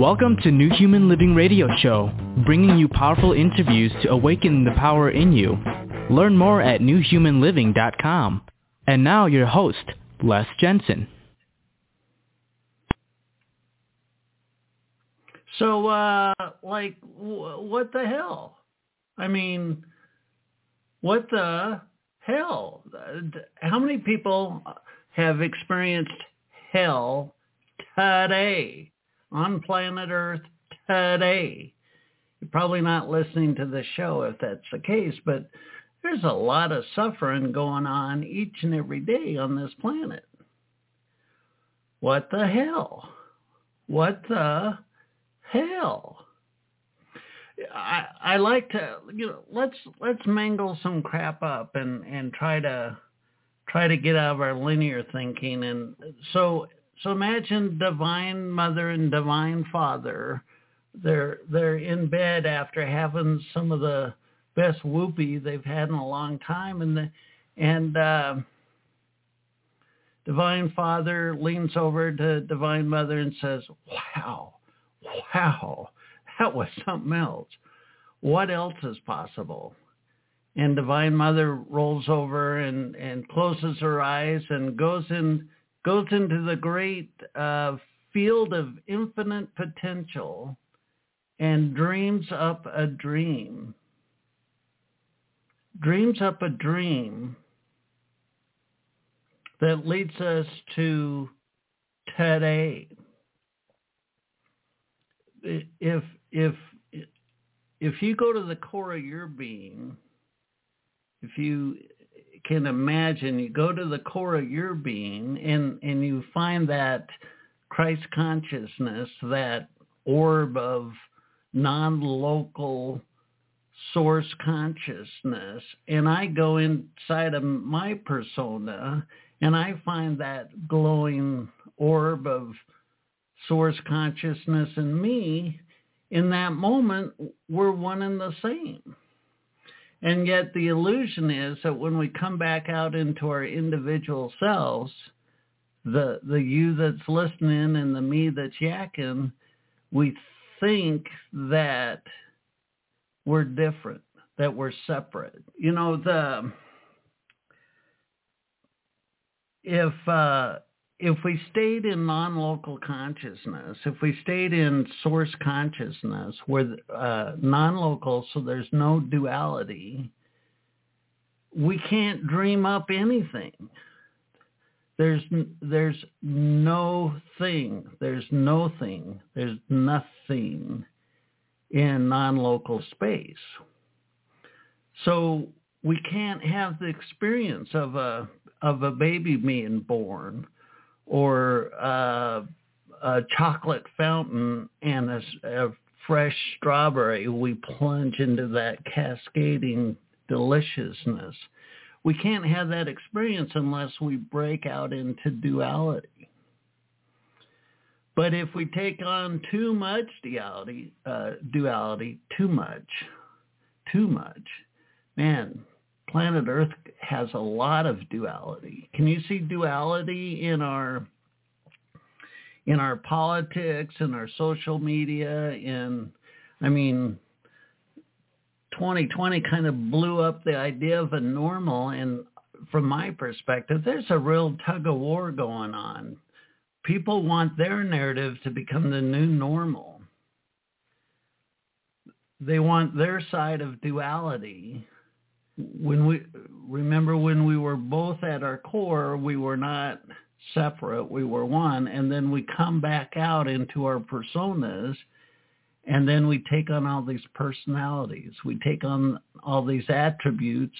Welcome to New Human Living Radio Show, bringing you powerful interviews to awaken the power in you. Learn more at newhumanliving.com. And now your host, Les Jensen. So, uh, like, w- what the hell? I mean, what the hell? How many people have experienced hell today on planet Earth today? You're probably not listening to the show if that's the case, but there's a lot of suffering going on each and every day on this planet. What the hell? What the hell? I I like to you know let's let's mangle some crap up and and try to try to get out of our linear thinking and so so imagine divine mother and divine father they're they're in bed after having some of the best whoopee they've had in a long time and the and uh divine father leans over to divine mother and says wow wow that was something else. What else is possible? And Divine Mother rolls over and, and closes her eyes and goes in goes into the great uh, field of infinite potential and dreams up a dream. Dreams up a dream that leads us to today. If if if you go to the core of your being, if you can imagine, you go to the core of your being and, and you find that Christ consciousness, that orb of non-local source consciousness, and I go inside of my persona and I find that glowing orb of source consciousness in me, in that moment, we're one and the same. And yet the illusion is that when we come back out into our individual selves, the the you that's listening and the me that's yakking, we think that we're different, that we're separate. You know, the if uh if we stayed in non-local consciousness, if we stayed in source consciousness, where uh, non-local, so there's no duality, we can't dream up anything. There's there's no thing. There's no thing. There's nothing in non-local space. So we can't have the experience of a of a baby being born or uh, a chocolate fountain and a, a fresh strawberry, we plunge into that cascading deliciousness. We can't have that experience unless we break out into duality. But if we take on too much duality, uh, duality, too much, too much, man, planet Earth has a lot of duality. Can you see duality in our in our politics, in our social media, in I mean 2020 kind of blew up the idea of a normal and from my perspective, there's a real tug of war going on. People want their narrative to become the new normal. They want their side of duality when we remember when we were both at our core, we were not separate, we were one, and then we come back out into our personas and then we take on all these personalities. We take on all these attributes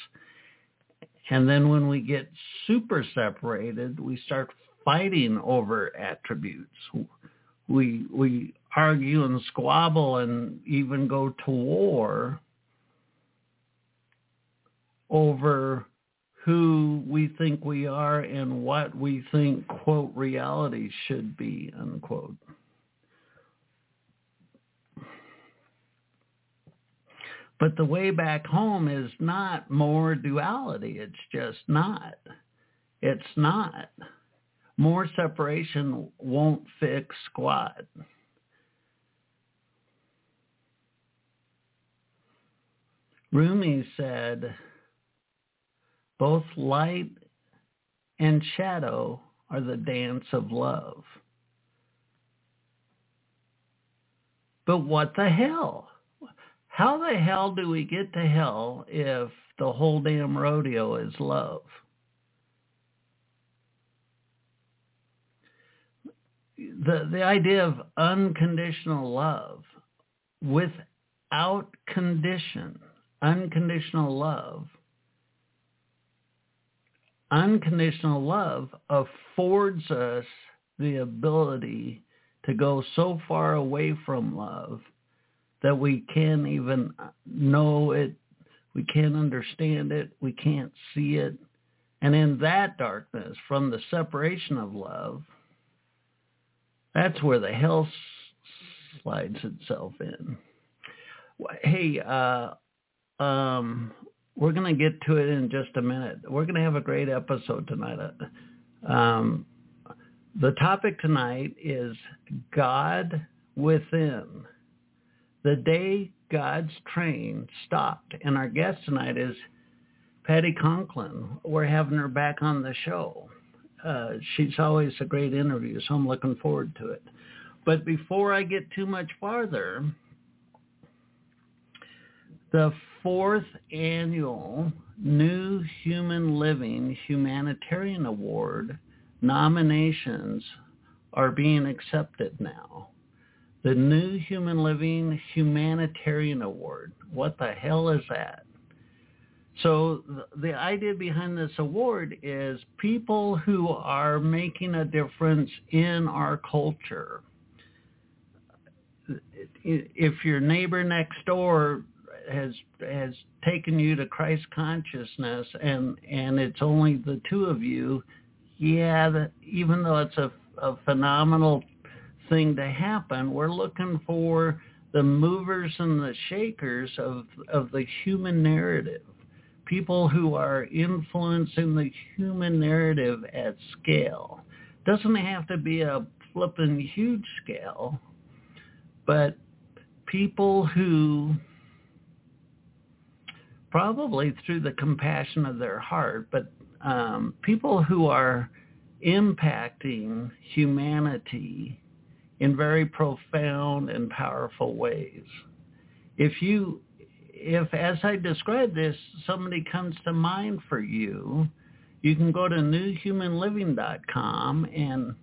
and then when we get super separated, we start fighting over attributes. We we argue and squabble and even go to war over who we think we are and what we think, quote, reality should be, unquote. But the way back home is not more duality. It's just not. It's not. More separation won't fix squat. Rumi said, both light and shadow are the dance of love. But what the hell? How the hell do we get to hell if the whole damn rodeo is love? The, the idea of unconditional love without condition, unconditional love, unconditional love affords us the ability to go so far away from love that we can't even know it, we can't understand it, we can't see it. And in that darkness, from the separation of love, that's where the hell slides itself in. Hey, uh, um, we're going to get to it in just a minute. We're going to have a great episode tonight. Um, the topic tonight is God within. The day God's train stopped. And our guest tonight is Patti Conklin. We're having her back on the show. Uh, she's always a great interview, so I'm looking forward to it. But before I get too much farther, the fourth annual New Human Living Humanitarian Award nominations are being accepted now. The New Human Living Humanitarian Award. What the hell is that? So the idea behind this award is people who are making a difference in our culture. If your neighbor next door has has taken you to Christ consciousness and and it's only the two of you, yeah, even though it's a, a phenomenal thing to happen, we're looking for the movers and the shakers of of the human narrative. People who are influencing the human narrative at scale. Doesn't have to be a flipping huge scale, but people who probably through the compassion of their heart, but um, people who are impacting humanity in very profound and powerful ways. If you, if as I describe this, somebody comes to mind for you, you can go to newhumanliving.com and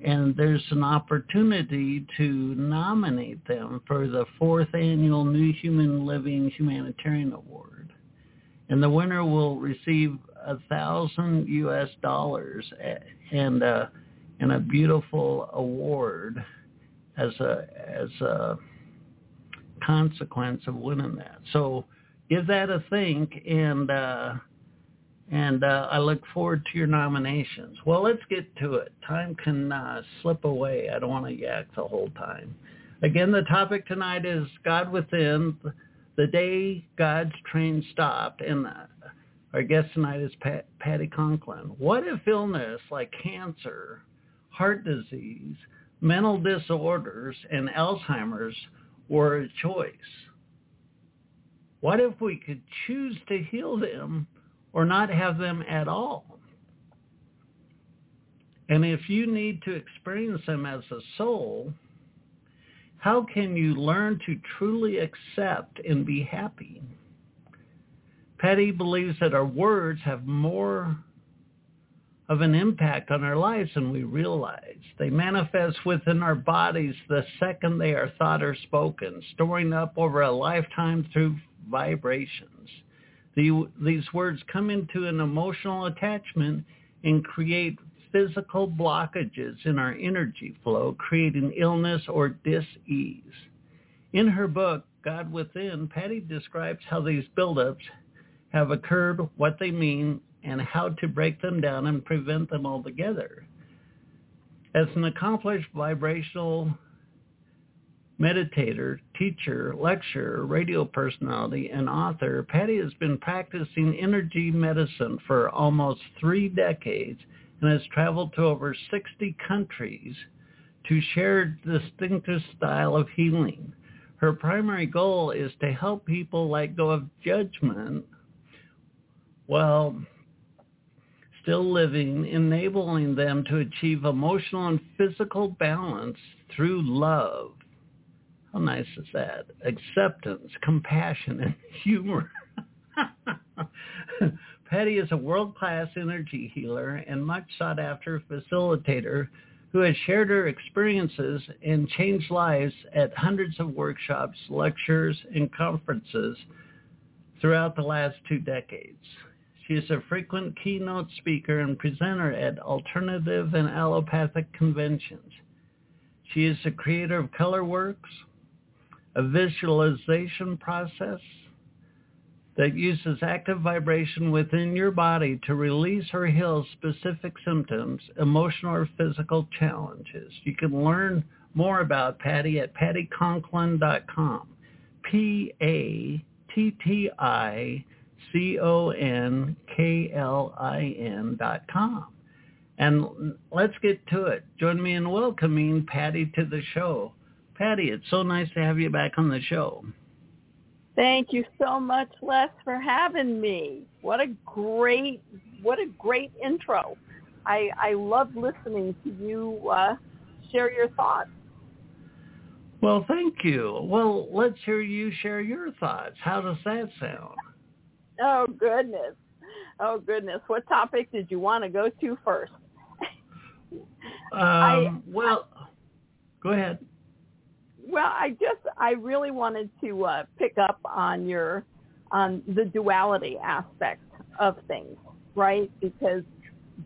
and there's an opportunity to nominate them for the fourth annual New Human Living Humanitarian Award. And the winner will receive a thousand U.S. dollars and a, and a beautiful award as a as a consequence of winning that. So give that a think, and uh, and uh, I look forward to your nominations. Well, let's get to it. Time can uh, slip away. I don't want to yak the whole time. Again, the topic tonight is God within. The day God's train stopped, and our guest tonight is Pat, Patti Conklin. What if illness like cancer, heart disease, mental disorders, and Alzheimer's were a choice? What if we could choose to heal them or not have them at all? And if you need to experience them as a soul, how can you learn to truly accept and be happy? Patti believes that our words have more of an impact on our lives than we realize. They manifest within our bodies the second they are thought or spoken, storing up over a lifetime through vibrations. The, these words come into an emotional attachment and create physical blockages in our energy flow, creating illness or dis-ease. In her book, God Within, Patti describes how these buildups have occurred, what they mean, and how to break them down and prevent them altogether. As an accomplished vibrational meditator, teacher, lecturer, radio personality, and author, Patti has been practicing energy medicine for almost three decades and has traveled to over 60 countries to share distinctive style of healing. Her primary goal is to help people let go of judgment while still living, enabling them to achieve emotional and physical balance through love. How nice is that? Acceptance, compassion, and humor. Patti is a world-class energy healer and much sought after facilitator who has shared her experiences and changed lives at hundreds of workshops, lectures, and conferences throughout the last two decades. She is a frequent keynote speaker and presenter at alternative and allopathic conventions. She is the creator of ColorWorks, a visualization process that uses active vibration within your body to release or heal specific symptoms, emotional or physical challenges. You can learn more about Patti at patticonklin.com. P-A-T-T-I-C-O-N-K-L-I-N dot com. And let's get to it. Join me in welcoming Patti to the show. Patti, it's so nice to have you back on the show. Thank you so much, Les, for having me. What a great, what a great intro. I, I love listening to you uh, share your thoughts. Well, thank you. Well, let's hear you share your thoughts. How does that sound? Oh, goodness. Oh, goodness. What topic did you want to go to first? um, I, well, go ahead. Well, I just I really wanted to uh, pick up on your on the duality aspect of things, right? Because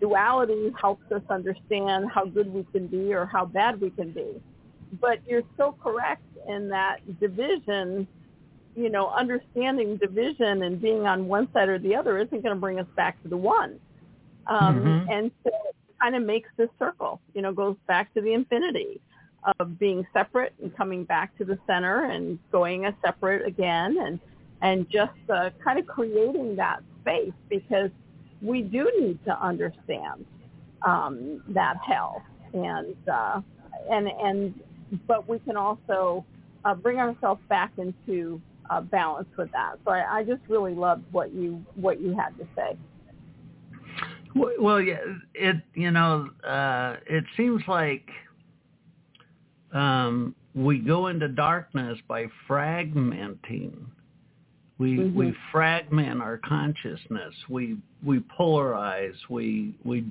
duality helps us understand how good we can be or how bad we can be. But you're so correct in that division, you know, understanding division and being on one side or the other isn't going to bring us back to the one. Um, mm-hmm. And so it kind of makes this circle, you know, goes back to the infinity of being separate and coming back to the center and going a separate again and and just uh, kind of creating that space because we do need to understand um, that health and uh, and and but we can also uh, bring ourselves back into uh, balance with that. So I, I just really loved what you what you had to say. Well, yeah, it you know uh, it seems like um, we go into darkness by fragmenting. We mm-hmm. we fragment our consciousness. We we polarize. We we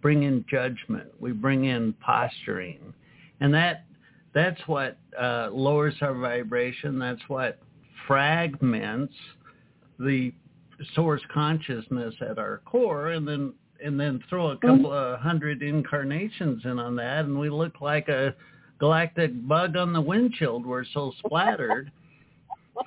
bring in judgment. We bring in posturing, and that that's what uh, lowers our vibration. That's what fragments the source consciousness at our core, and then and then throw a couple mm-hmm. of hundred incarnations in on that, and we look like a galactic bug on the windshield. We're so splattered.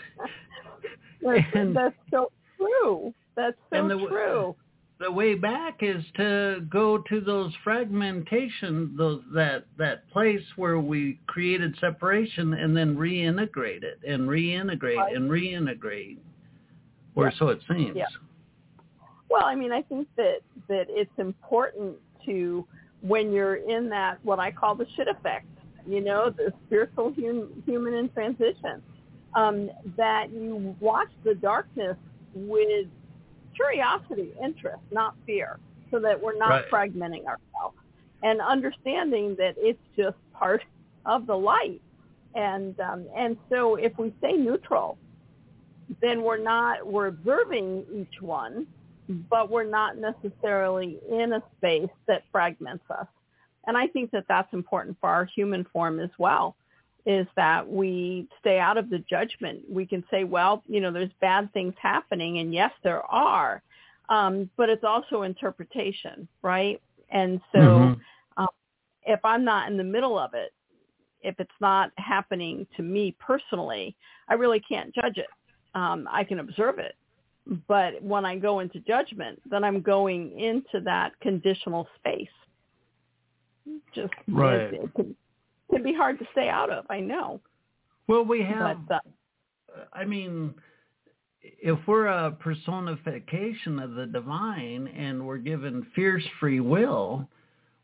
that's, and, that's so true. That's so the, true. The way back is to go to those fragmentation, those that that place where we created separation, and then reintegrate it and reintegrate right. and reintegrate. Or yeah. so it seems. Yeah. Well, I mean, I think that that it's important to when you're in that what I call the shit effect you know, the spiritual hum, human in transition, um, that you watch the darkness with curiosity, interest, not fear, so that we're not right. fragmenting ourselves and understanding that it's just part of the light. And um, and so if we stay neutral, then we're not we're observing each one, but we're not necessarily in a space that fragments us. And I think that that's important for our human form as well, is that we stay out of the judgment. We can say, well, you know, there's bad things happening, and yes, there are, um, but it's also interpretation, right? And so mm-hmm. um, if I'm not in the middle of it, if it's not happening to me personally, I really can't judge it. Um, I can observe it. But when I go into judgment, then I'm going into that conditional space just right. it, it can, can be hard to stay out of. I know. Well, we have. But, uh, I mean, if we're a personification of the divine and we're given fierce free will,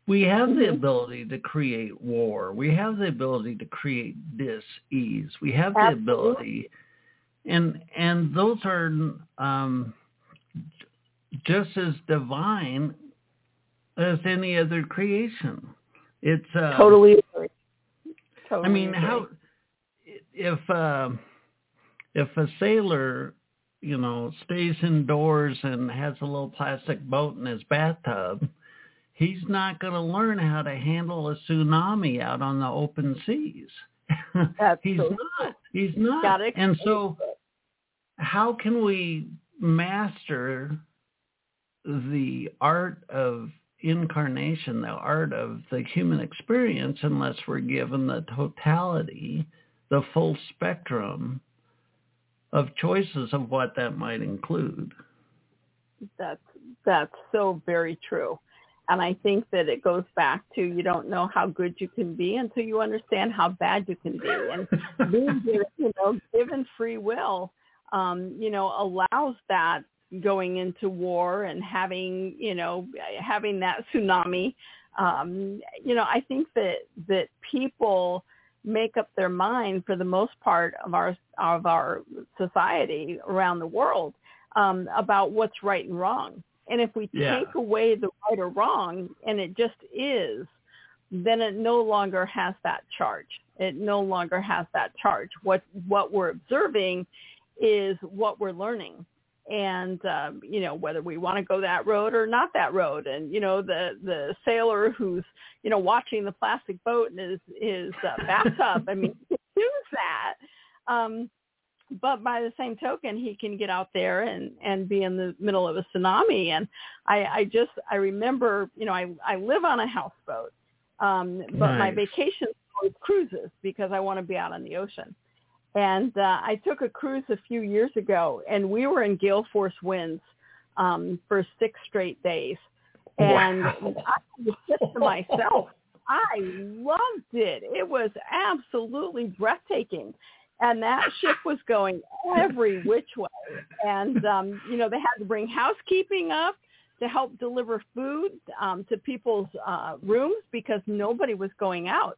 we have the Mhm. ability to create war. We have the ability to create dis-ease. We have the Absolutely. ability, and and those are um, just as divine as any other creation. It's uh, totally agree. Totally I mean, agree. how if uh, if a sailor, you know, stays indoors and has a little plastic boat in his bathtub, he's not going to learn how to handle a tsunami out on the open seas. He's not. He's not. And so, how can we master the art of incarnation, the art of the human experience, unless we're given the totality, the full spectrum of choices of what that might include. That's that's so very true. And I think that it goes back to you don't know how good you can be until you understand how bad you can be. And being given, you know, given free will, um, you know, allows that going into war and having, you know, having that tsunami. Um, you know, I think that that people make up their mind for the most part of our of our society around the world um, about what's right and wrong. And if we Yeah. take away the right or wrong and it just is, then it no longer has that charge. It no longer has that charge. What what we're observing is what we're learning. And um, you know whether we want to go that road or not that road, and you know the the sailor who's you know watching the plastic boat in his his uh, bathtub. I mean, he can that. Um, but by the same token, he can get out there and and be in the middle of a tsunami. And I I just I remember you know I I live on a houseboat, um, but my Nice. vacation cruises because I want to be out on the ocean. And uh, I took a cruise a few years ago, and we were in gale force winds um, for six straight days. And Wow. I was just to myself, I loved it. It was absolutely breathtaking. And that ship was going every which way. And, um, you know, they had to bring housekeeping up to help deliver food um, to people's uh, rooms because nobody was going out.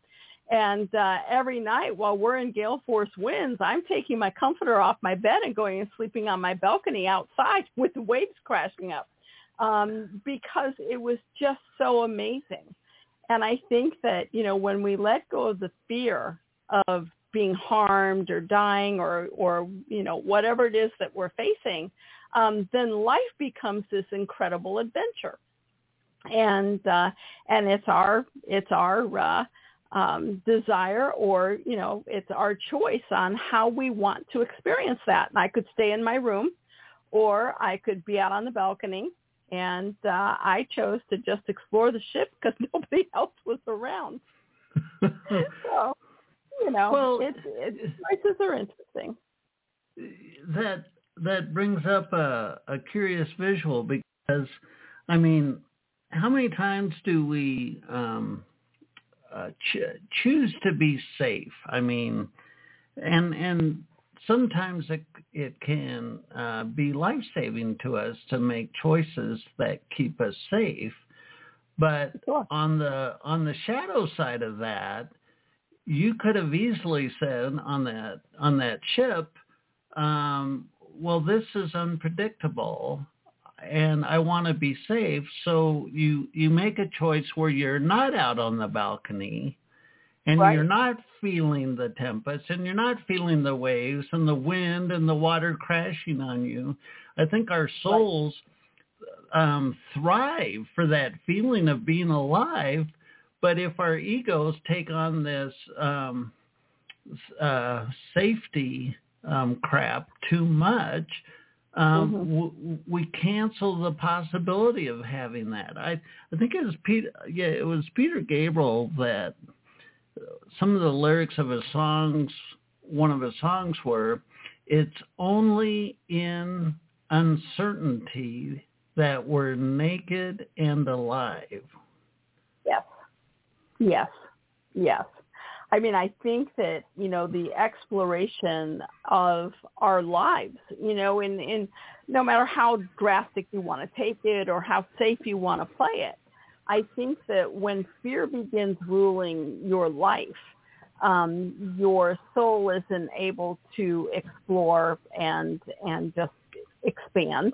And uh, every night while we're in gale force winds, I'm taking my comforter off my bed and going and sleeping on my balcony outside with the waves crashing up um, because it was just so amazing. And I think that, you know, when we let go of the fear of being harmed or dying or, or you know, whatever it is that we're facing, um, then life becomes this incredible adventure. And uh, and it's our it's our uh, um, desire or you know it's our choice on how we want to experience that. And I could stay in my room, or I could be out on the balcony. And uh, I chose to just explore the ship because nobody else was around. So you know, Well, it's, it's choices are interesting. that that brings up a, a curious visual because I mean, how many times do we um, uh, ch- choose to be safe? I mean, and and sometimes it it can uh, be life saving to us to make choices that keep us safe. But Sure. on the on the shadow side of that, you could have easily said on that on that ship, um, well, this is unpredictable, and I want to be safe. So you you make a choice where you're not out on the balcony, and Right. you're not feeling the tempest, and you're not feeling the waves and the wind and the water crashing on you. I think our souls um, thrive for that feeling of being alive. But if our egos take on this um, uh, safety um, crap too much, um, Mhm. w- we cancel the possibility of having that. I I think it was Peter. Yeah, it was Peter Gabriel that uh, some of the lyrics of his songs. One of his songs were, "It's only in uncertainty that we're naked and alive." Yes. Yes. Yes. I mean, I think that, you know, the exploration of our lives, you know, in, in no matter how drastic you want to take it or how safe you want to play it, I think that when fear begins ruling your life, um, your soul isn't able to explore and and just expand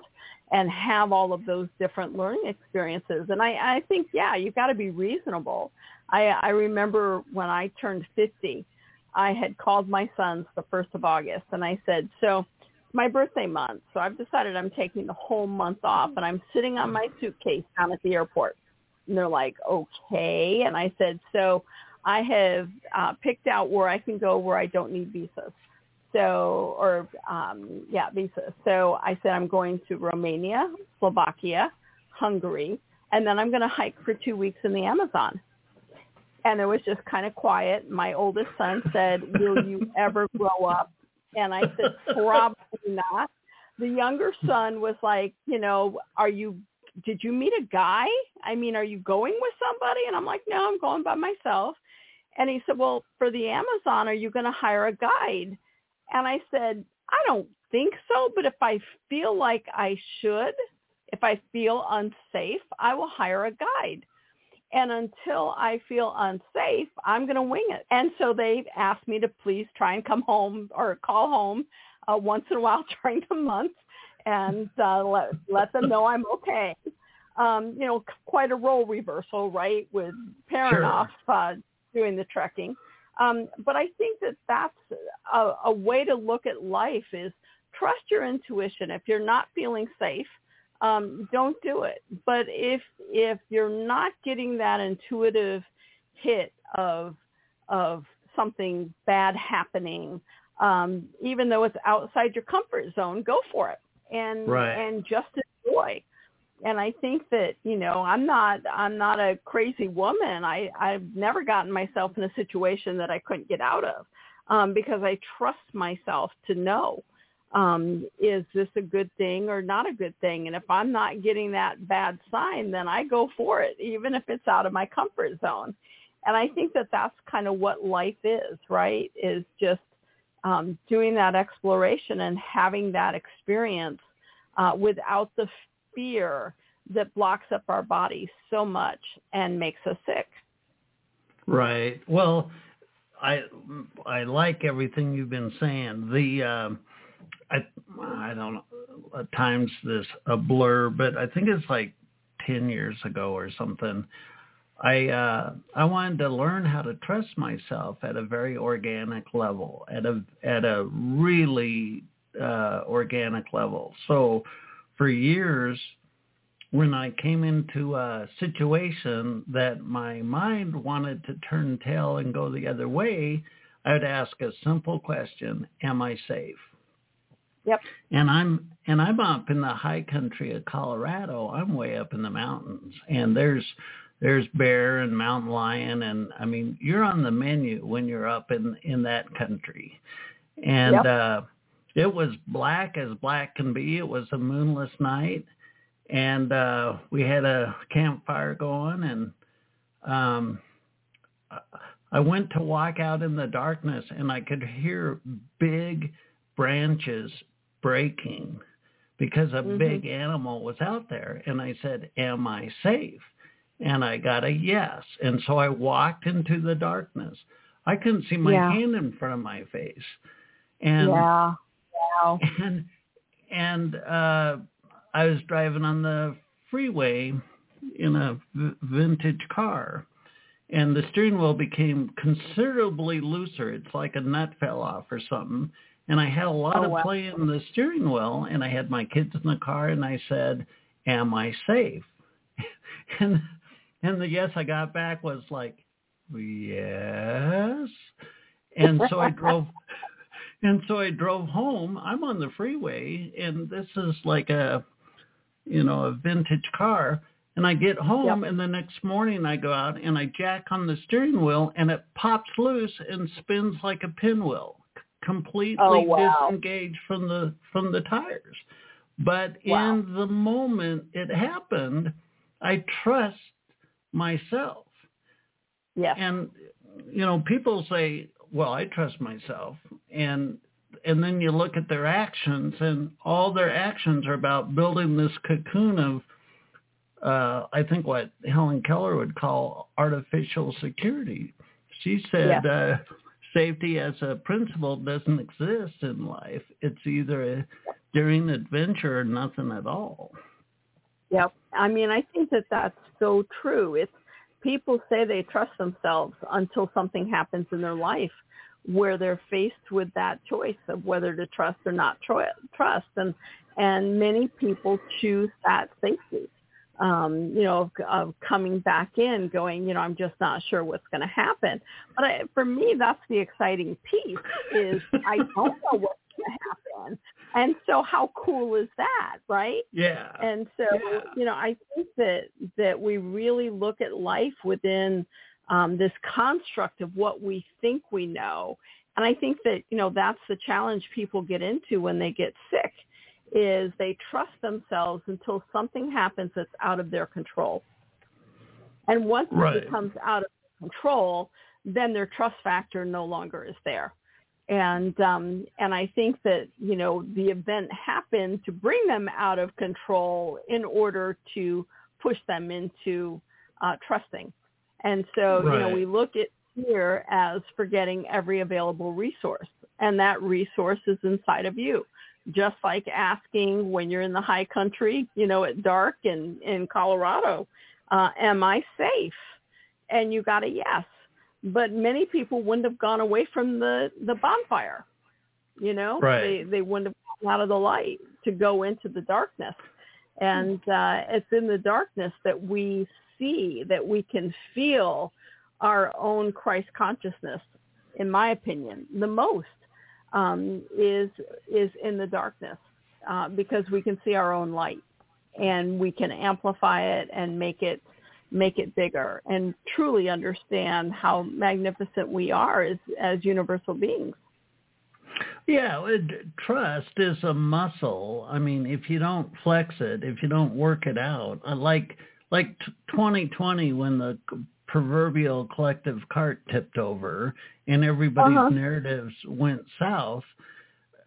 and have all of those different learning experiences. And I, I think, yeah, you've got to be reasonable. I, I remember when I turned 50, I had called my sons the 1st of August and I said, so my birthday month. So I've decided I'm taking the whole month off and I'm sitting on my suitcase down at the airport. And they're like, okay. And I said, so I have uh, picked out where I can go where I don't need visas. So, or um, yeah, visas. So I said I'm going to Romania, Slovakia, Hungary, and then I'm going to hike for two weeks in the Amazon. And it was just kind of quiet. My oldest son said, "Will you ever grow up?" And I said, "Probably not." The younger son was like, "You know, are you did you meet a guy? I mean, are you going with somebody? And I'm like, no, I'm going by myself. And he said, well, for the Amazon, are you going to hire a guide? And I said, I don't think so, but if I feel like I should, if I feel unsafe, I will hire a guide. And until I feel unsafe, I'm going to wing it. And so they've asked me to please try and come home or call home uh, once in a while during the month and uh, let let them know I'm okay. Um, you know, quite a role reversal, right? With parent sure. uh, doing the trekking. Um, but I think that that's a, a way to look at life is trust your intuition. If you're not feeling safe, um, don't do it. But if if you're not getting that intuitive hit of of something bad happening, um, even though it's outside your comfort zone, go for it and right. and just enjoy. And I think that you know I'm not I'm not a crazy woman. I I've never gotten myself in a situation that I couldn't get out of um, because I trust myself to know um, is this a good thing or not a good thing. And if I'm not getting that bad sign, then I go for it, even if it's out of my comfort zone. And I think that that's kind of what life is, right? Is just um, doing that exploration and having that experience uh, without the fear that blocks up our body so much and makes us sick. Right. Well, I I like everything you've been saying. The uh, I I don't know. At times this a blur, but I think it's like ten years ago or something. I uh, I wanted to learn how to trust myself at a very organic level, at a at a really uh, organic level. So for years, when I came into a situation that my mind wanted to turn tail and go the other way, I would ask a simple question: Am I safe? Yep. And I'm and I'm up in the high country of Colorado. I'm way up in the mountains, and there's there's bear and mountain lion and I mean you're on the menu when you're up in in that country. And yep. uh it was black as black can be. It was a moonless night and uh we had a campfire going and um I went to walk out in the darkness and I could hear big branches breaking because a mm-hmm. big animal was out there and I said, "Am I safe?" And I got a yes. And so I walked into the darkness. I couldn't see my yeah. hand in front of my face. And yeah. Wow. And and uh I was driving on the freeway in a v- vintage car and the steering wheel became considerably looser. It's like a nut fell off or something. And I had a lot oh, of wow. play in the steering wheel and I had my kids in the car and I said, am I safe? and and the yes I got back was like, yes. And so I drove, and so I drove home. I'm on the freeway, and this is like a, you know, a vintage car. And I get home, yep. and the next morning I go out and I jack on the steering wheel, and it pops loose and spins like a pinwheel, completely oh, wow. disengaged from the from the tires. But wow. in the moment it happened, I trust myself. Yeah. And you know, people say, "Well, I trust myself," and and then you look at their actions, and all their actions are about building this cocoon of uh, I think what Helen Keller would call artificial security. She said Yeah. uh, safety as a principle doesn't exist in life. It's either during adventure or nothing at all. Yep. I mean, I think that that's so true. It's people say they trust themselves until something happens in their life where they're faced with that choice of whether to trust or not tro- trust, and and many people choose that safety. Um, you know, of, of coming back in, going, you know, I'm just not sure what's going to happen. But I, for me, that's the exciting piece: is I don't know what's going to happen, and so how cool is that, right? Yeah. And so, Yeah. you know, I think that that we really look at life within um, this construct of what we think we know. And I think that, you know, that's the challenge people get into when they get sick is they trust themselves until something happens that's out of their control. And once Right. it becomes out of control, then their trust factor no longer is there. And um, and I think that you know the event happened to bring them out of control in order to push them into uh, trusting. And so you know we look at fear as forgetting every available resource, and that resource is inside of you. Just like asking when you're in the high country, you know, at dark in in Colorado, uh, am I safe? And you got a yes but many people wouldn't have gone away from the the bonfire you know Right. they they wouldn't have gone out of the light to go into the darkness and uh it's in the darkness that we see that we can feel our own christ consciousness in my opinion the most um is is in the darkness uh because we can see our own light and we can amplify it and make it make it bigger and truly understand how magnificent we are as as universal beings. Yeah, trust is a muscle. I mean, if you don't flex it, if you don't work it out, like like t- 2020 when the proverbial collective cart tipped over and everybody's Uh-huh. narratives went south,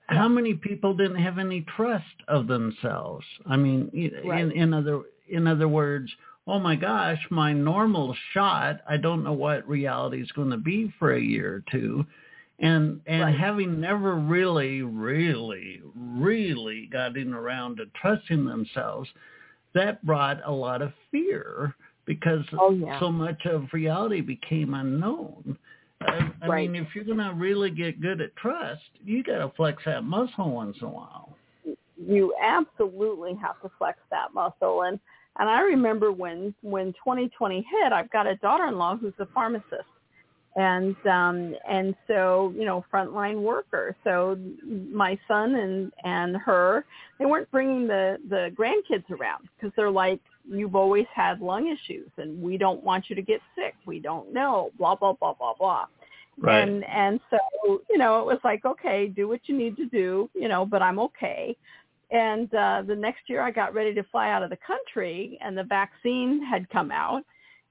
how many people didn't have any trust of themselves? I mean, Right. in in other in other words, oh my gosh, my normal shot, I don't know what reality is going to be for a year or two and and Right. having never really really really gotten around to trusting themselves that brought a lot of fear because Oh, yeah. so much of reality became unknown I, I Right. mean if you're going to really get good at trust you got to flex that muscle once in a while You absolutely have to flex that muscle and and I remember when when 2020 hit, I've got a daughter-in-law who's a pharmacist. And um and so, you know, frontline worker. So my son and and her, they weren't bringing the the grandkids around because they're like you've always had lung issues and we don't want you to get sick. We don't know, blah blah blah blah blah. And and so, you know, it was like, okay, do what you need to do, you know, but I'm okay. And uh the next year I got ready to fly out of the country and the vaccine had come out.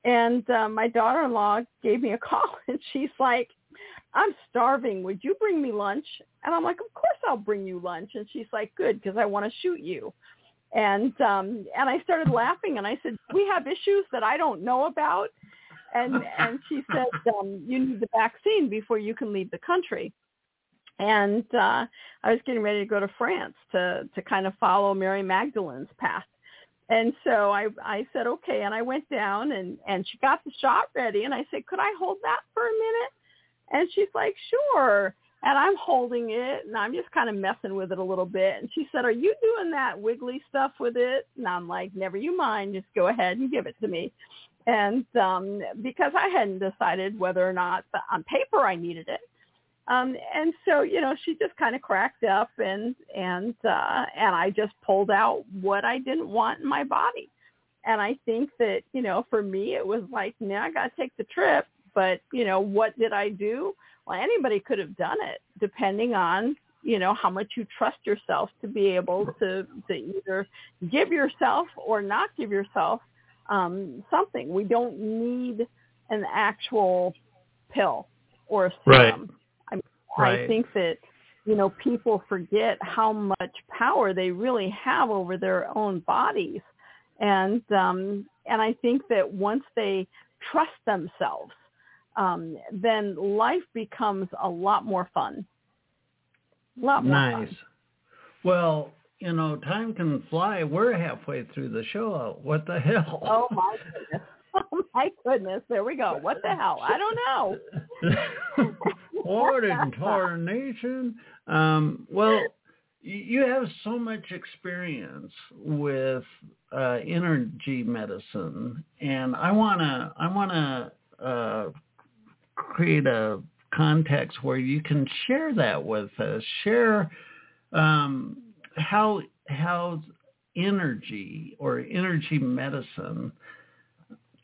And uh, my daughter-in-law gave me a call and she's like, I'm starving. Would you bring me lunch? And I'm like, of course I'll bring you lunch. And she's like, good, because I want to shoot you. And um, and I started laughing and I said, we have issues that I don't know about. And and she said, um, you need the vaccine before you can leave the country. And uh, I was getting ready to go to France to to kind of follow Mary Magdalene's path. And so I I said okay, and I went down and and she got the shot ready, and I said, could I hold that for a minute? And she's like, sure. And I'm holding it, and I'm just kind of messing with it a little bit. And she said, are you doing that wiggly stuff with it? And I'm like, never you mind, just go ahead and give it to me. And um, because I hadn't decided whether or not on paper I needed it, um, and so, you know, she just kind of cracked up and, and, uh, and I just pulled out what I didn't want in my body. And I think that, you know, for me, it was like, now I got to take the trip, but, you know, what did I do? Well, anybody could have done it depending on, you know, how much you trust yourself to be able to, to either give yourself or not give yourself, um, something. We don't need an actual pill or a Right. serum. I mean, Right. I think that you know people forget how much power they really have over their own bodies, And um, and I think that once they trust themselves, um, then life becomes a lot more fun. A lot more nice. fun. Well, you know, time can fly. We're halfway through the show. What the hell? Oh my goodness. Oh my goodness. There we go. What the hell? I don't know. what in tarnation? Um, well, you have so much experience with uh, energy medicine, and I wanna I wanna uh, create a context where you can share that with us. Share um, how how energy or energy medicine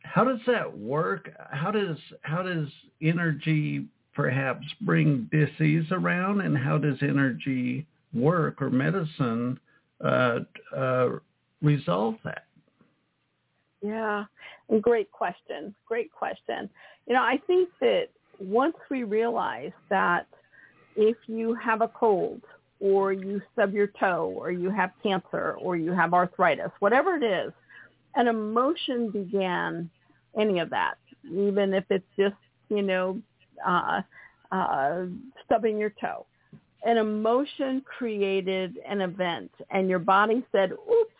how does that work how does how does energy perhaps bring disease around and how does energy work or medicine uh, uh, resolve that yeah great question great question you know i think that once we realize that if you have a cold or you stub your toe or you have cancer or you have arthritis, whatever it is, an emotion began any of that, even if it's just, you know, uh, uh, stubbing your toe. An emotion created an event and your body said, oops,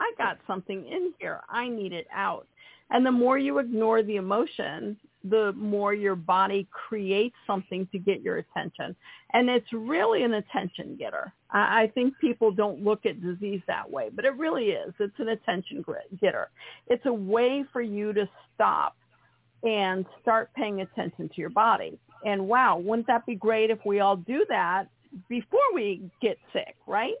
I got something in here. I need it out. And the more you ignore the emotion, the more your body creates something to get your attention. And it's really an attention getter. I think people don't look at disease that way, but it really is. It's an attention getter. It's a way for you to stop and start paying attention to your body. And wow, wouldn't that be great if we all do that before we get sick, right?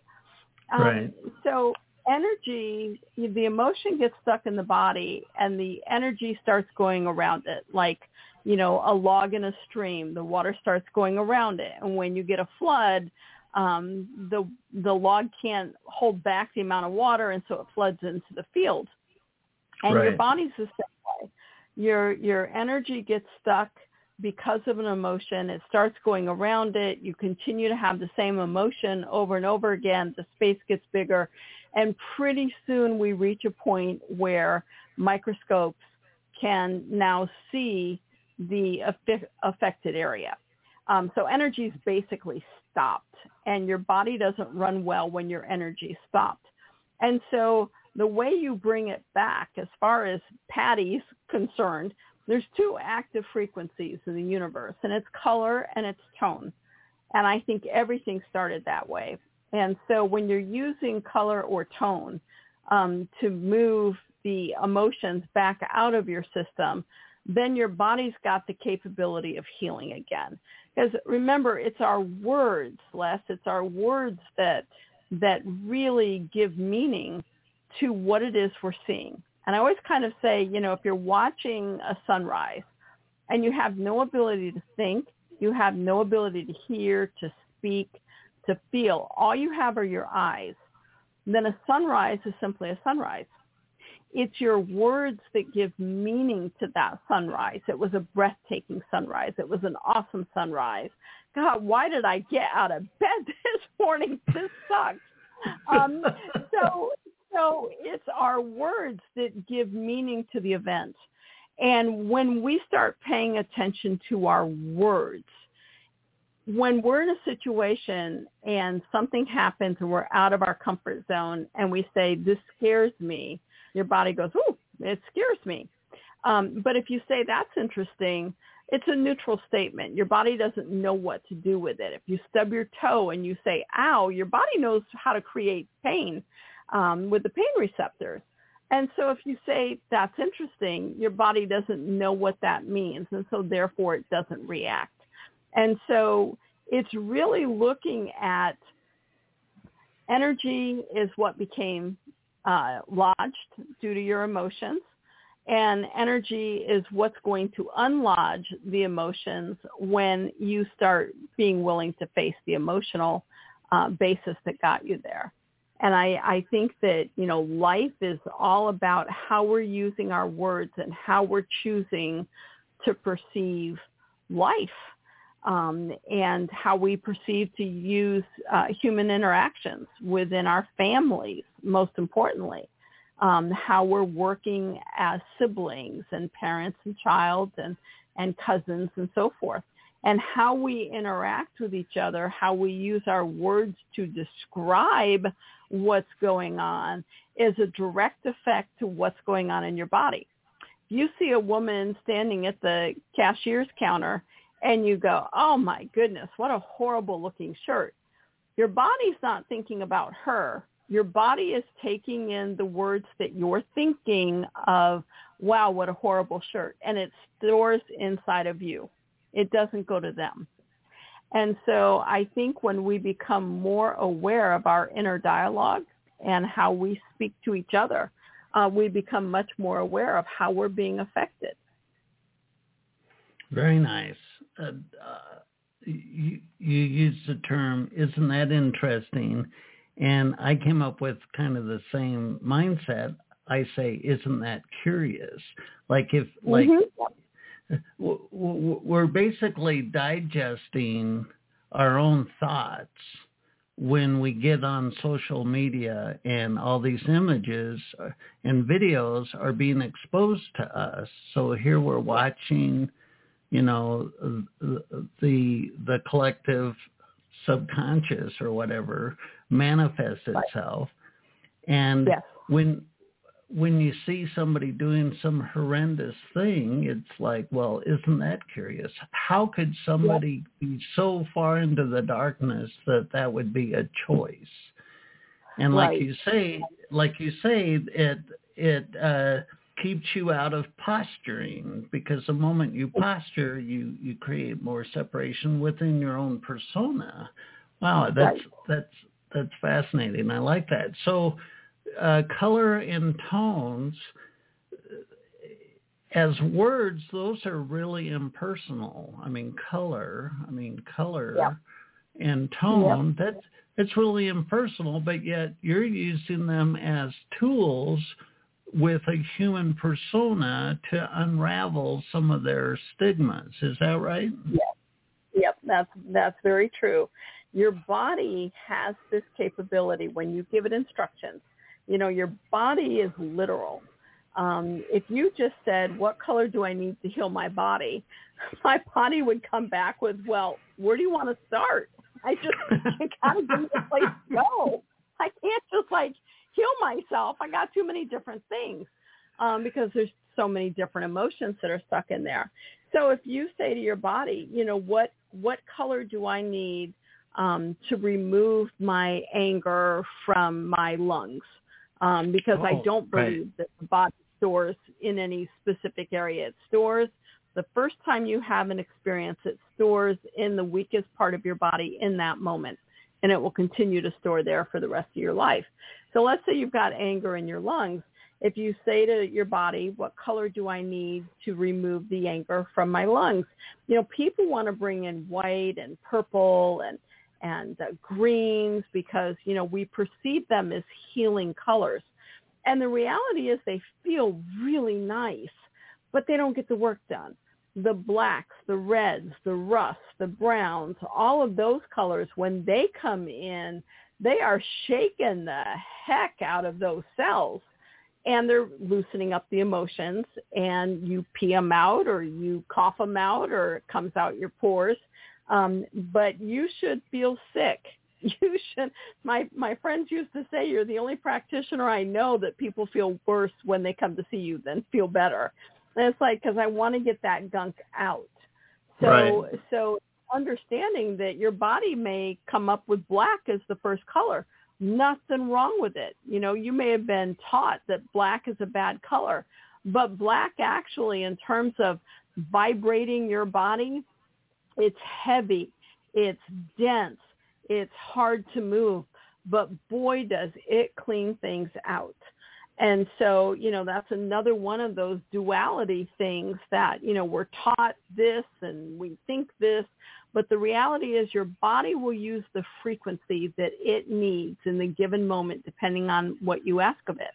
Right. Um, so energy, the emotion gets stuck in the body and the energy starts going around it like, you know, a log in a stream. The water starts going around it. And when you get a flood, um, the the log can't hold back the amount of water and so it floods into the field. And right. your body's the same way. Your your energy gets stuck because of an emotion. It starts going around it. You continue to have the same emotion over and over again. The space gets bigger and pretty soon we reach a point where microscopes can now see the affected area. Um, so energy is basically stopped, and your body doesn't run well when your energy is stopped. And so the way you bring it back, as far as Patti's concerned, there's two active frequencies in the universe, and it's color and it's tone. And I think everything started that way. And so when you're using color or tone um, to move the emotions back out of your system, then your body's got the capability of healing again. Because remember, it's our words, Les, it's our words that that really give meaning to what it is we're seeing. And I always kind of say, you know, if you're watching a sunrise and you have no ability to think, you have no ability to hear, to speak, to feel. All you have are your eyes. And then a sunrise is simply a sunrise. It's your words that give meaning to that sunrise. It was a breathtaking sunrise. It was an awesome sunrise. God, why did I get out of bed this morning? This sucks. Um, so, so it's our words that give meaning to the event. And when we start paying attention to our words, when we're in a situation and something happens and we're out of our comfort zone and we say, this scares me, your body goes, oh, it scares me. Um, but if you say that's interesting, it's a neutral statement. Your body doesn't know what to do with it. If you stub your toe and you say, ow, your body knows how to create pain um, with the pain receptors. And so if you say that's interesting, your body doesn't know what that means. And so therefore it doesn't react. And so it's really looking at energy is what became uh, lodged due to your emotions. And energy is what's going to unlodge the emotions when you start being willing to face the emotional uh, basis that got you there. And I, I think that, you know, life is all about how we're using our words and how we're choosing to perceive life um, and how we perceive to use uh, human interactions within our families, most importantly. um, how we're working as siblings and parents and child and, and cousins and so forth and how we interact with each other, how we use our words to describe what's going on is a direct effect to what's going on in your body. You see a woman standing at the cashier's counter and you go, oh my goodness, what a horrible looking shirt. Your body's not thinking about her. Your body is taking in the words that you're thinking of, wow, what a horrible shirt. And it stores inside of you. It doesn't go to them. And so I think when we become more aware of our inner dialogue and how we speak to each other, uh, we become much more aware of how we're being affected. Very nice. Uh, uh, you, you used the term, isn't that interesting? And I came up with kind of the same mindset. I say, isn't that curious? Like if, like, mm-hmm we're basically digesting our own thoughts when we get on social media and all these images and videos are being exposed to us. So here we're watching, you know, the the collective subconscious or whatever manifests itself. And yes. when when you see somebody doing some horrendous thing, it's like, well, isn't that curious? How could somebody be so far into the darkness that that would be a choice? And like right. you say, like you say, it it uh, keeps you out of posturing because the moment you posture, you you create more separation within your own persona. Wow, that's that's that's fascinating. I like that. So uh, color and tones as words, those are really impersonal. I mean, color, I mean, color yeah. and tone, yeah. that's, it's really impersonal, but yet you're using them as tools with a human persona to unravel some of their stigmas. Is that right? Yes. Yep, that's that's very true. Your body has this capability when you give it instructions you know, your body is literal. Um, if you just said, what color do I need to heal my body? My body would come back with, well, where do you want to start? I just gotta give me a place to go. I can't just like heal myself. I got too many different things um, because there's so many different emotions that are stuck in there. So if you say to your body, you know, what what color do I need um, to remove my anger from my lungs? um, because oh, I don't believe right. that the body stores in any specific area. It stores the first time you have an experience, it stores in the weakest part of your body in that moment, and it will continue to store there for the rest of your life. So let's say you've got anger in your lungs. If you say to your body, what color do I need to remove the anger from my lungs? You know, people want to bring in white and purple and and uh, greens because, you know, we perceive them as healing colors. And the reality is they feel really nice, but they don't get the work done. The blacks, the reds, the rusts, the browns, all of those colors, when they come in, they are shaking the heck out of those cells and they're loosening up the emotions and you pee them out or you cough them out or it comes out your pores um, but you should feel sick. You should. My my friends used to say you're the only practitioner I know that people feel worse when they come to see you than feel better. And it's like because I want to get that gunk out. So right. so understanding that your body may come up with black as the first color. Nothing wrong with it. You know, you may have been taught that black is a bad color, but black actually in terms of vibrating your body it's heavy. It's dense. It's hard to move. But boy, does it clean things out. And so, you know, that's another one of those duality things that, you know, we're taught this and we think this, but the reality is your body will use the frequency that it needs in the given moment depending on what you ask of it.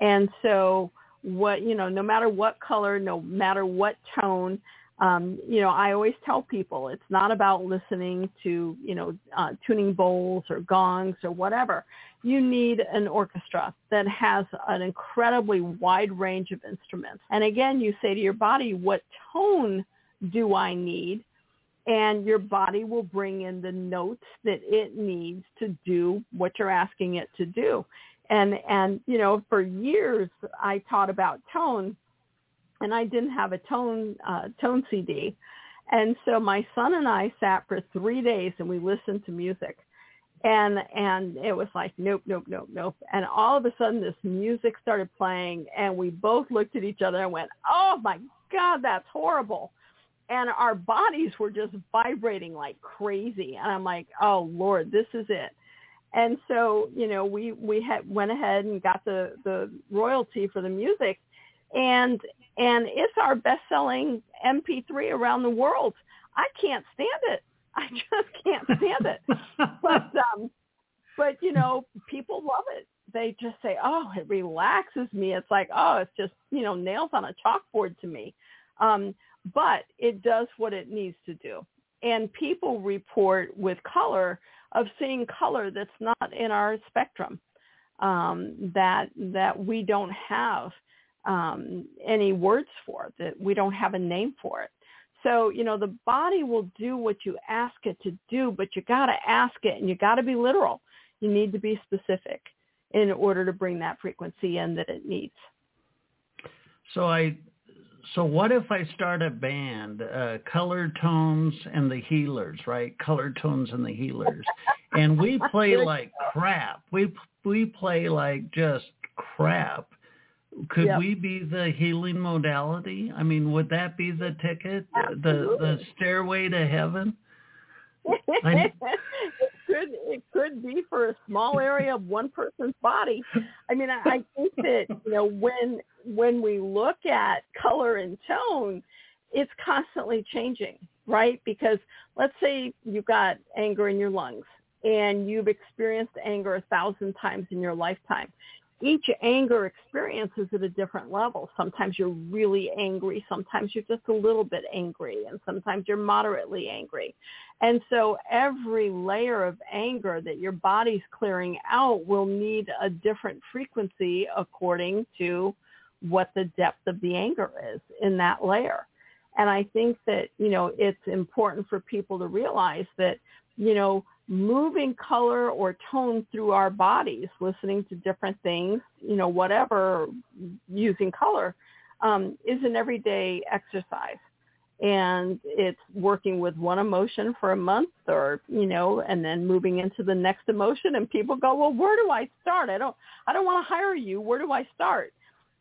And so what, you know, no matter what color, no matter what tone, Um, you know, I always tell people it's not about listening to, you know, uh, tuning bowls or gongs or whatever. You need an orchestra that has an incredibly wide range of instruments. And again, you say to your body, what tone do I need? And your body will bring in the notes that it needs to do what you're asking it to do. And, and, you know, for years I taught about tone and I didn't have a tone uh, tone CD. And so my son and I sat for three days and we listened to music. And and it was like nope, nope, nope, nope. And all of a sudden this music started playing and we both looked at each other and went, Oh my God, that's horrible. And our bodies were just vibrating like crazy. And I'm like, Oh Lord, this is it. And so, you know, we, we had went ahead and got the, the royalty for the music and and it's our best-selling MP3 around the world. I can't stand it. I just can't stand it. but um, but you know, people love it. They just say, "Oh, it relaxes me." It's like, "Oh, it's just you know nails on a chalkboard to me." Um, but it does what it needs to do. And people report with color of seeing color that's not in our spectrum um, that that we don't have um, any words for that we don't have a name for it. So, you know, the body will do what you ask it to do, but you got to ask it and you got to be literal. You need to be specific in order to bring that frequency in that it needs. So I so what if I start a band, uh, Color Tones and the Healers, right? Color Tones and the Healers. and we play like crap. We we play like just crap could yep. we be the healing modality? I mean, would that be the ticket, the the stairway to heaven? it could it could be for a small area of one person's body. I mean, I, I think that you know when when we look at color and tone, it's constantly changing, right? Because let's say you've got anger in your lungs and you've experienced anger a thousand times in your lifetime each anger experience is at a different level. Sometimes you're really angry. Sometimes you're just a little bit angry. And sometimes you're moderately angry. And so every layer of anger that your body's clearing out will need a different frequency according to what the depth of the anger is in that layer. And I think that, you know, it's important for people to realize that, you know, moving color or tone through our bodies, listening to different things, you know, whatever, using color, um, is an everyday exercise. And it's working with one emotion for a month or, you know, and then moving into the next emotion and people go, well, where do I start? I don't, I don't want to hire you. Where do I start?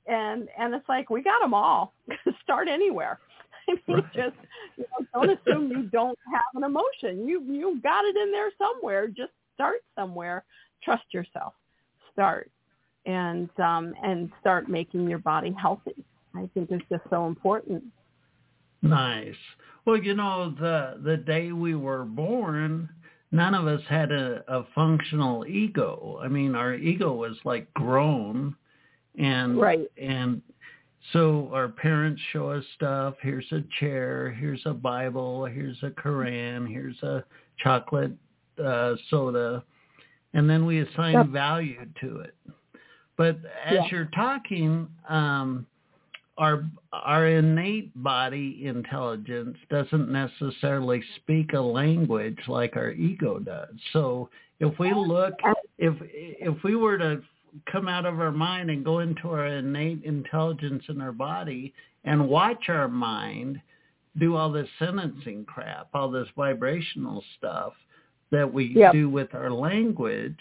And, and it's like, we got them all. start anywhere. I mean, right. just you know, don't assume you don't have an emotion. You you got it in there somewhere. Just start somewhere. Trust yourself. Start and um, and start making your body healthy. I think it's just so important. Nice. Well, you know, the the day we were born, none of us had a, a functional ego. I mean, our ego was like grown, and right. and so our parents show us stuff. Here's a chair. Here's a Bible. Here's a Koran. Here's a chocolate uh, soda, and then we assign yep. value to it. But as yeah. you're talking, um, our our innate body intelligence doesn't necessarily speak a language like our ego does. So if we look, if if we were to come out of our mind and go into our innate intelligence in our body and watch our mind do all this sentencing crap, all this vibrational stuff that we yep. do with our language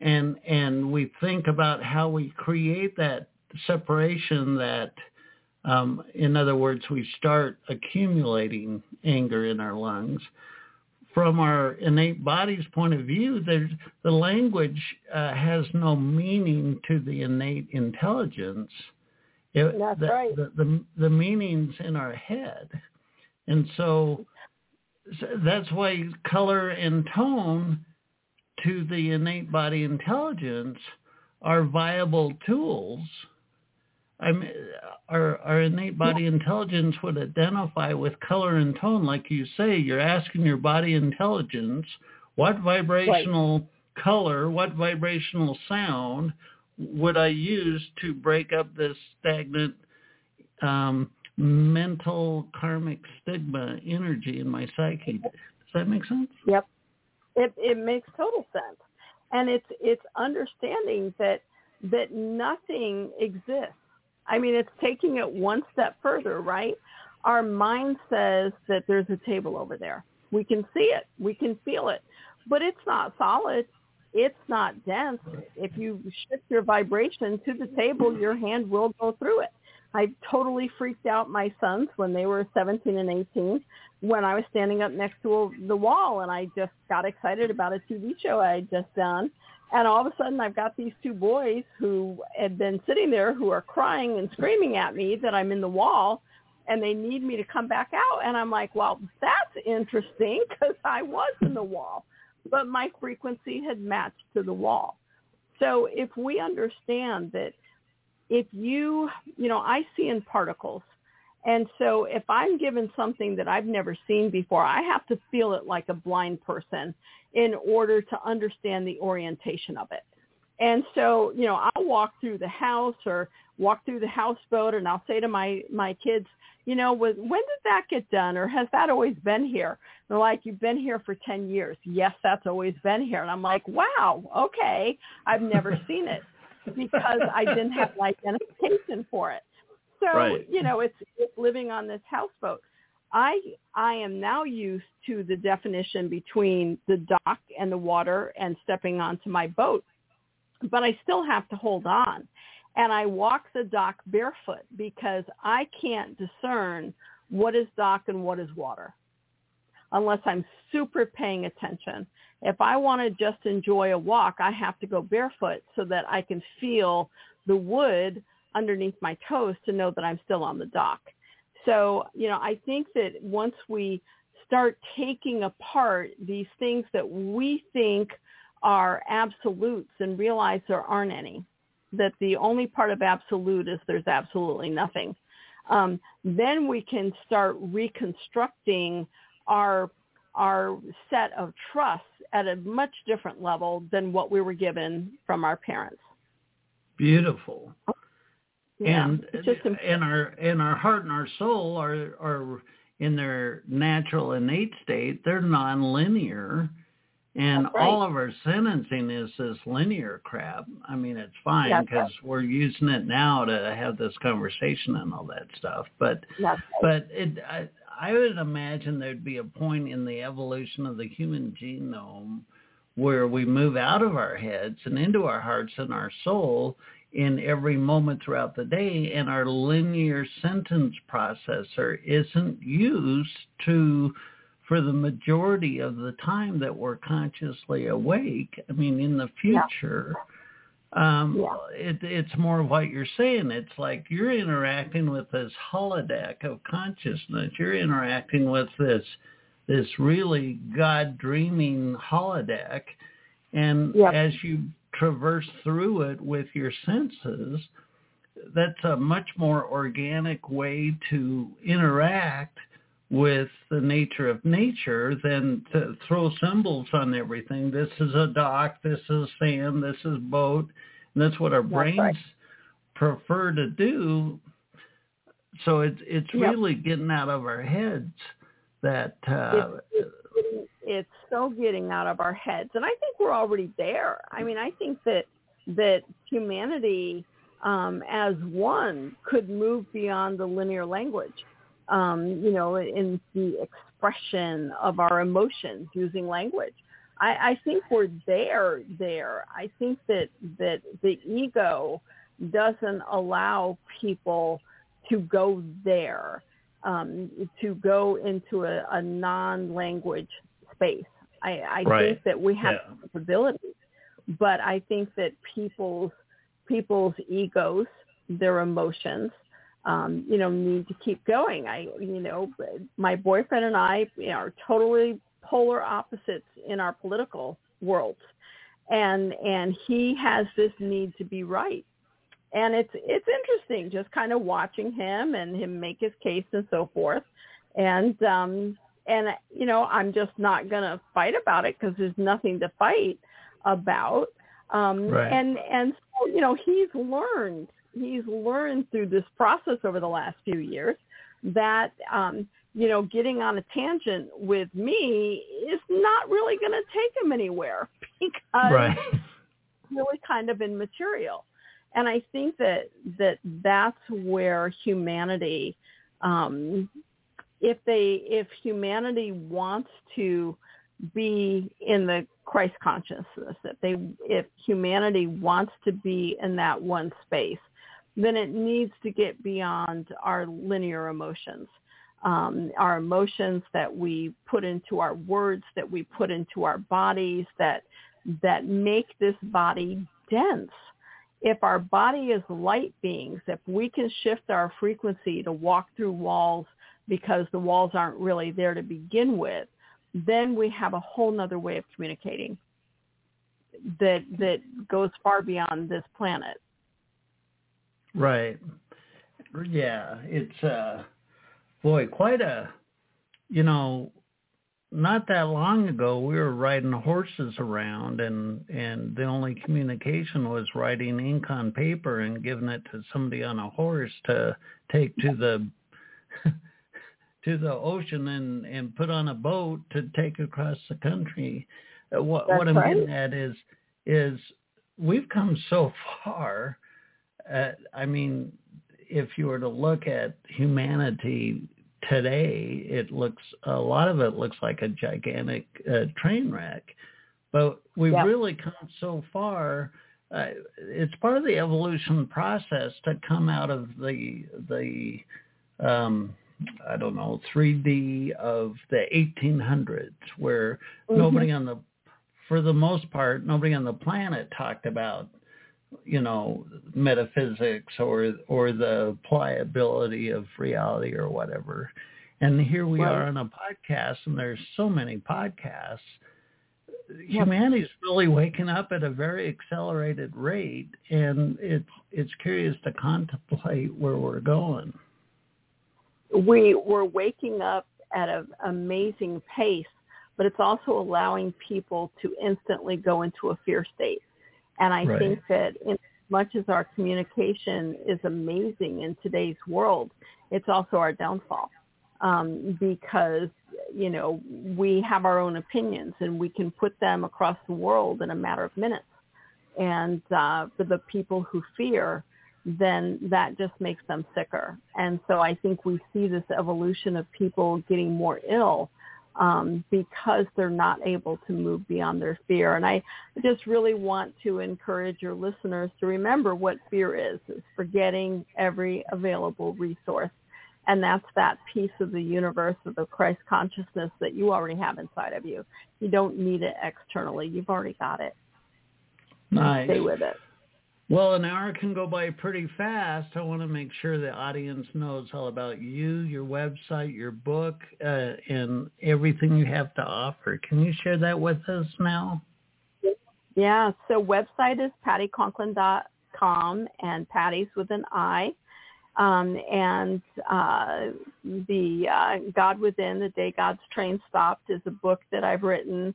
and and we think about how we create that separation that um, in other words we start accumulating anger in our lungs from our innate body's point of view, the language uh, has no meaning to the innate intelligence. It, That's the, right. The, the, the meaning's in our head. And so, so that's why color and tone to the innate body intelligence are viable tools. I mean, our our innate body intelligence would identify with color and tone, like you say. You're asking your body intelligence what vibrational right. color, what vibrational sound would I use to break up this stagnant um, mental karmic stigma energy in my psyche? Does that make sense? Yep, it it makes total sense, and it's it's understanding that that nothing exists. I mean, it's taking it one step further, right? Our mind says that there's a table over there. We can see it. We can feel it. But it's not solid. It's not dense. If you shift your vibration to the table, your hand will go through it. I totally freaked out my sons when they were 17 and 18 when I was standing up next to the wall and I just got excited about a TV show I had just done and all of a sudden I've got these two boys who had been sitting there who are crying and screaming at me that I'm in the wall and they need me to come back out. And I'm like, well, that's interesting because I was in the wall, but my frequency had matched to the wall. So if we understand that if you, you know, I see in particles. And so if I'm given something that I've never seen before, I have to feel it like a blind person in order to understand the orientation of it. And so, you know, I'll walk through the house or walk through the houseboat and I'll say to my, my kids, you know, when did that get done or has that always been here? They're like, you've been here for 10 years. Yes, that's always been here. And I'm like, wow, okay. I've never seen it because I didn't have an identification for it. So, right. you know, it's, it's living on this houseboat. I I am now used to the definition between the dock and the water and stepping onto my boat, but I still have to hold on. And I walk the dock barefoot because I can't discern what is dock and what is water unless I'm super paying attention. If I want to just enjoy a walk, I have to go barefoot so that I can feel the wood underneath my toes to know that I'm still on the dock. So, you know, I think that once we start taking apart these things that we think are absolutes and realize there aren't any, that the only part of absolute is there's absolutely nothing, um, then we can start reconstructing our our set of trusts at a much different level than what we were given from our parents. Beautiful. Yeah, and in our in our heart and our soul are are in their natural innate state. They're nonlinear, and right. all of our sentencing is this linear crap. I mean, it's fine because right. we're using it now to have this conversation and all that stuff. But right. but it. I, I would imagine there'd be a point in the evolution of the human genome where we move out of our heads and into our hearts and our soul in every moment throughout the day and our linear sentence processor isn't used to for the majority of the time that we're consciously awake i mean in the future yeah. um yeah. It, it's more of what you're saying it's like you're interacting with this holodeck of consciousness you're interacting with this this really god dreaming holodeck and yep. as you traverse through it with your senses, that's a much more organic way to interact with the nature of nature than to throw symbols on everything. This is a dock, this is sand, this is boat. And that's what our brains right. prefer to do. So it's it's yep. really getting out of our heads that uh, it's so getting out of our heads. And i think we're already there. I mean i think that that humanity um, as one could move beyond the linear language um, you know in the expression of our emotions using language. I, I think we're there there. I think that that the ego doesn't allow people to go there um, to go into a, a non-language space. I, I right. think that we have yeah. capabilities, but I think that people's people's egos, their emotions, um, you know, need to keep going. I, you know, my boyfriend and I you know, are totally polar opposites in our political worlds, and and he has this need to be right, and it's it's interesting just kind of watching him and him make his case and so forth and um and you know i'm just not going to fight about it because there's nothing to fight about um Right. and and so you know he's learned he's learned through this process over the last few years that um you know getting on a tangent with me is not really going to take him anywhere because Right. really kind of immaterial. And I think that that that's where humanity, um, if they if humanity wants to be in the Christ consciousness, if they if humanity wants to be in that one space, then it needs to get beyond our linear emotions. Um, our emotions that we put into our words, that we put into our bodies, that that make this body dense. If our body is light beings, if we can shift our frequency to walk through walls because the walls aren't really there to begin with, then we have a whole nother way of communicating that that goes far beyond this planet. Right. Yeah, it's uh boy, quite a you know, not that long ago we were riding horses around and and the only communication was writing ink on paper and giving it to somebody on a horse to take to the to the ocean and and put on a boat to take across the country. Uh, what That's what I'm right. getting at is is we've come so far uh, I mean, if you were to look at humanity today, it looks a lot of it looks like a gigantic uh, train wreck. But we've Yep. really come so far. Uh, it's part of the evolution process to come out of the the um, I don't know 3D of the 1800s, where mm-hmm. nobody on the for the most part nobody on the planet talked about you know metaphysics or or the pliability of reality or whatever. And here we Right. are on a podcast and there's so many podcasts. Humanity's really waking up at a very accelerated rate and it's it's curious to contemplate where we're going we we're waking up at an amazing pace, but it's also allowing people to instantly go into a fear state. And I Right. think that in as much as our communication is amazing in today's world, it's also our downfall. Um, because, you know, we have our own opinions and we can put them across the world in a matter of minutes. And uh, for the people who fear, then that just makes them sicker. And so I think we see this evolution of people getting more ill um, because they're not able to move beyond their fear. And I just really want to encourage your listeners to remember what fear is. It's forgetting every available resource. And that's that piece of the universe of the Christ consciousness that you already have inside of you. You don't need it externally. You've already got it. nice Stay with it. Well, an hour can go by pretty fast. I want to make sure the audience knows all about you, your website, your book, uh, and everything you have to offer. Can you share that with us now? Yeah, so website is patticonklin.com and Patti's with an I. Um, and uh, the uh, God Within, The Day God's Train Stopped is a book that I've written.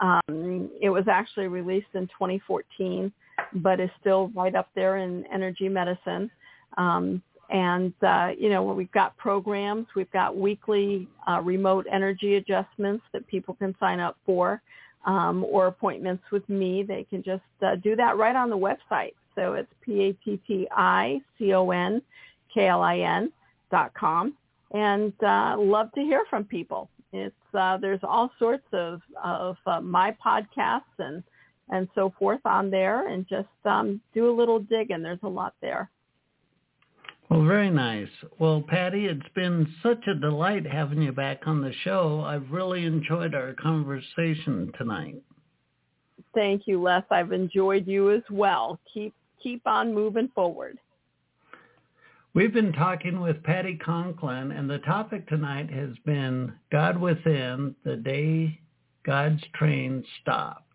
Um, it was actually released in 2014, but is still right up there in energy medicine. Um, and, uh, you know, we've got programs. We've got weekly uh, remote energy adjustments that people can sign up for um, or appointments with me. They can just uh, do that right on the website. So it's P-A-T-T-I-C-O-N-K-L-I-N dot com. And uh, love to hear from people. It's uh, there's all sorts of of uh, my podcasts and and so forth on there, and just um, do a little digging. There's a lot there. Well, very nice. Well, Patti, it's been such a delight having you back on the show. I've really enjoyed our conversation tonight. Thank you, Les. I've enjoyed you as well. Keep keep on moving forward. We've been talking with Patti Conklin, and the topic tonight has been God Within, the day God's train stopped.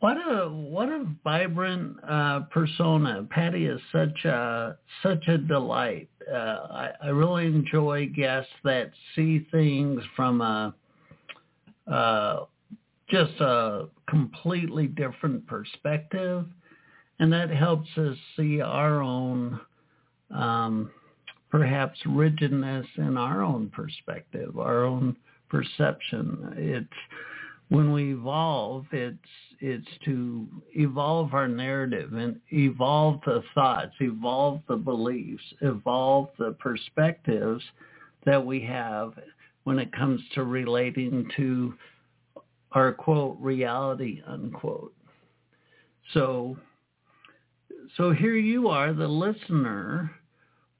What a what a vibrant uh, persona. Patti is such a such a delight. Uh, I, I really enjoy guests that see things from a uh, just a completely different perspective, and that helps us see our own um, perhaps rigidness in our own perspective, our own perception. It's when we evolve, it's it's to evolve our narrative and evolve the thoughts, evolve the beliefs, evolve the perspectives that we have when it comes to relating to our quote reality unquote. So so here you are, the listener.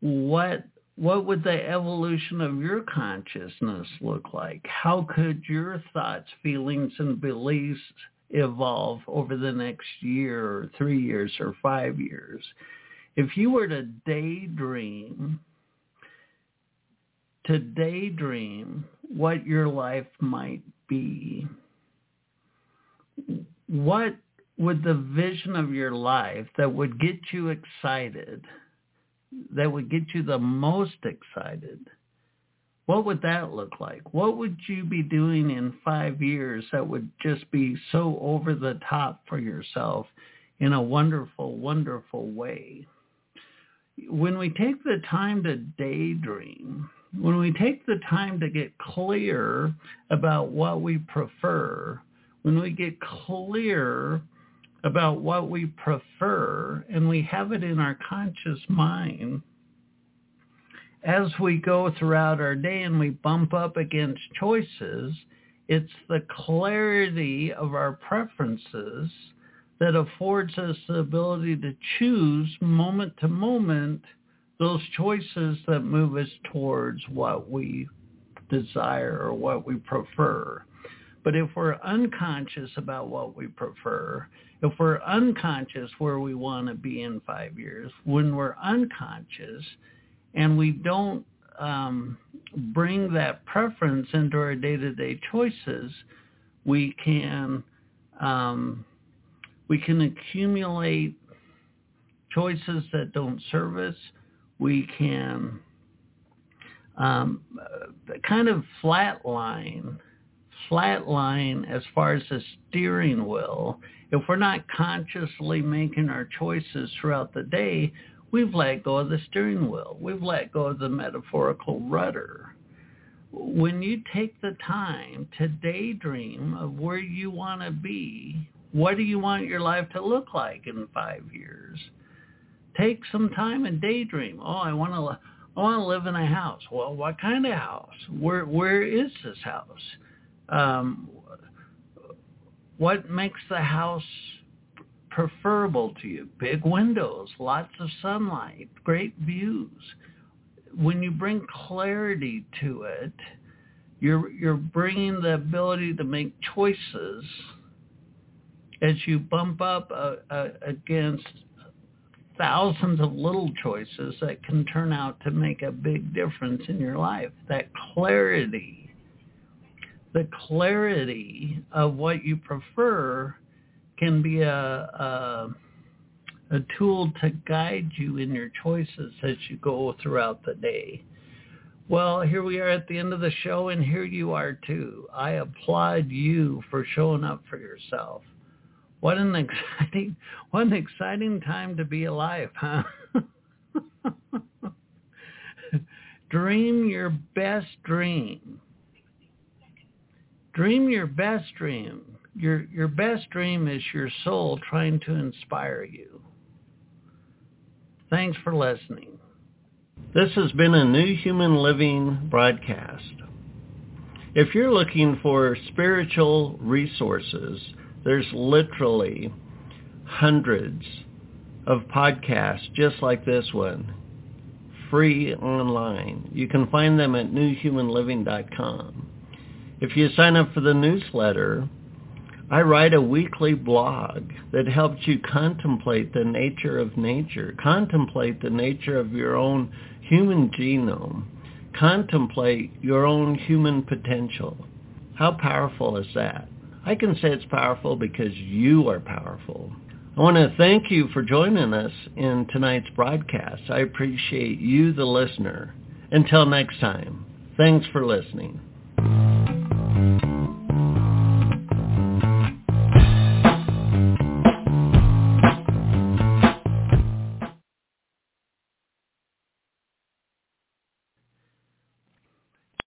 What what would the evolution of your consciousness look like? How could your thoughts, feelings, and beliefs evolve over the next year or three years or five years? If you were to daydream, to daydream what your life might be, what would the vision of your life that would get you excited – that would get you the most excited, what would that look like? What would you be doing in five years that would just be so over the top for yourself in a wonderful, wonderful way? When we take the time to daydream, when we take the time to get clear about what we prefer, when we get clear about what we prefer and we have it in our conscious mind as we go throughout our day and we bump up against choices, it's the clarity of our preferences that affords us the ability to choose moment to moment those choices that move us towards what we desire or what we prefer. But if we're unconscious about what we prefer, if we're unconscious where we want to be in five years, when we're unconscious and we don't um, bring that preference into our day-to-day choices, we can um, we can accumulate choices that don't serve us. We can um, kind of flatline flat line as far as the steering wheel, if we're not consciously making our choices throughout the day, we've let go of the steering wheel. We've let go of the metaphorical rudder. When you take the time to daydream of where you want to be, what do you want your life to look like in five years? Take some time and daydream. Oh, I want to, I want to live in a house. Well, what kind of house? Where, where is this house? um, what makes the house preferable to you? Big windows, lots of sunlight, great views. When you bring clarity to it, you're you're bringing the ability to make choices as you bump up uh, uh, against thousands of little choices that can turn out to make a big difference in your life. That clarity the clarity of what you prefer can be a, a, a tool to guide you in your choices as you go throughout the day. Well, here we are at the end of the show, and here you are too. I applaud you for showing up for yourself. What an exciting, what an exciting time to be alive, huh? dream your best dream. Dream your best dream. Your, your best dream is your soul trying to inspire you. Thanks for listening. This has been a New Human Living broadcast. If you're looking for spiritual resources, there's literally hundreds of podcasts just like this one, free online. You can find them at newhumanliving.com. If you sign up for the newsletter, I write a weekly blog that helps you contemplate the nature of nature, contemplate the nature of your own human genome, contemplate your own human potential. How powerful is that? I can say it's powerful because you are powerful. I want to thank you for joining us in tonight's broadcast. I appreciate you, the listener. Until next time, thanks for listening.